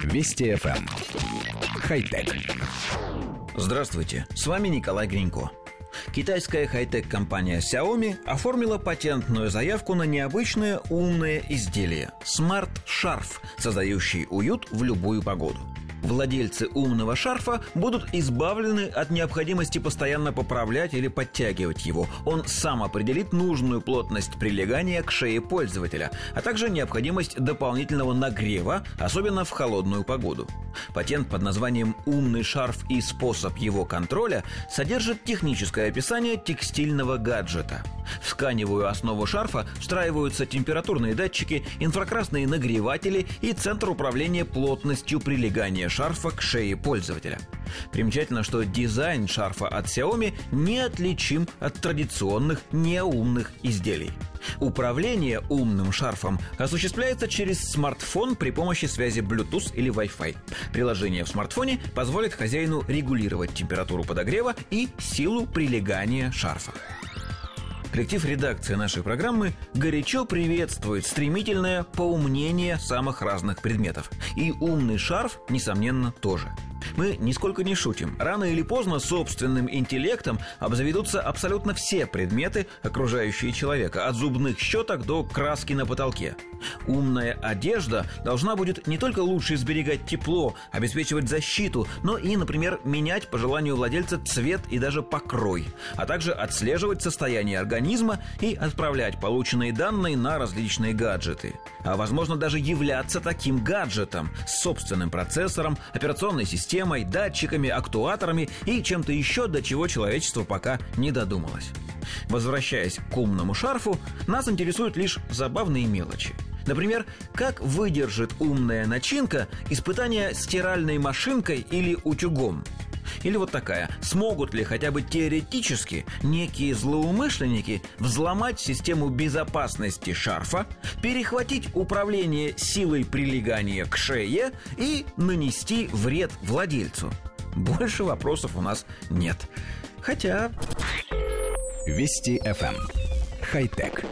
Вести FM. Эм. Хай-тек. Здравствуйте, с вами Николай Гринько. Китайская хай-тек компания Xiaomi оформила патентную заявку на необычное умное изделие – смарт-шарф, создающий уют в любую погоду – Владельцы умного шарфа будут избавлены от необходимости постоянно поправлять или подтягивать его. Он сам определит нужную плотность прилегания к шее пользователя, а также необходимость дополнительного нагрева, особенно в холодную погоду. Патент под названием «Умный шарф и способ его контроля» содержит техническое описание текстильного гаджета. В тканевую основу шарфа встраиваются температурные датчики, инфракрасные нагреватели и центр управления плотностью прилегания шарфа к шее пользователя. Примечательно, что дизайн шарфа от Xiaomi неотличим от традиционных неумных изделий. Управление умным шарфом осуществляется через смартфон при помощи связи Bluetooth или Wi-Fi. Приложение в смартфоне позволит хозяину регулировать температуру подогрева и силу прилегания шарфа. Коллектив редакции нашей программы горячо приветствует стремительное поумнение самых разных предметов. И умный шарф, несомненно, тоже – мы нисколько не шутим. Рано или поздно собственным интеллектом обзаведутся абсолютно все предметы, окружающие человека, от зубных щеток до краски на потолке. Умная одежда должна будет не только лучше сберегать тепло, обеспечивать защиту, но и, например, менять по желанию владельца цвет и даже покрой, а также отслеживать состояние организма и отправлять полученные данные на различные гаджеты. А возможно даже являться таким гаджетом с собственным процессором, операционной системой, системой, датчиками, актуаторами и чем-то еще, до чего человечество пока не додумалось. Возвращаясь к умному шарфу, нас интересуют лишь забавные мелочи. Например, как выдержит умная начинка испытания стиральной машинкой или утюгом – или вот такая. Смогут ли хотя бы теоретически некие злоумышленники взломать систему безопасности шарфа, перехватить управление силой прилегания к шее и нанести вред владельцу? Больше вопросов у нас нет. Хотя... Вести FM. Эм. Хай-тек.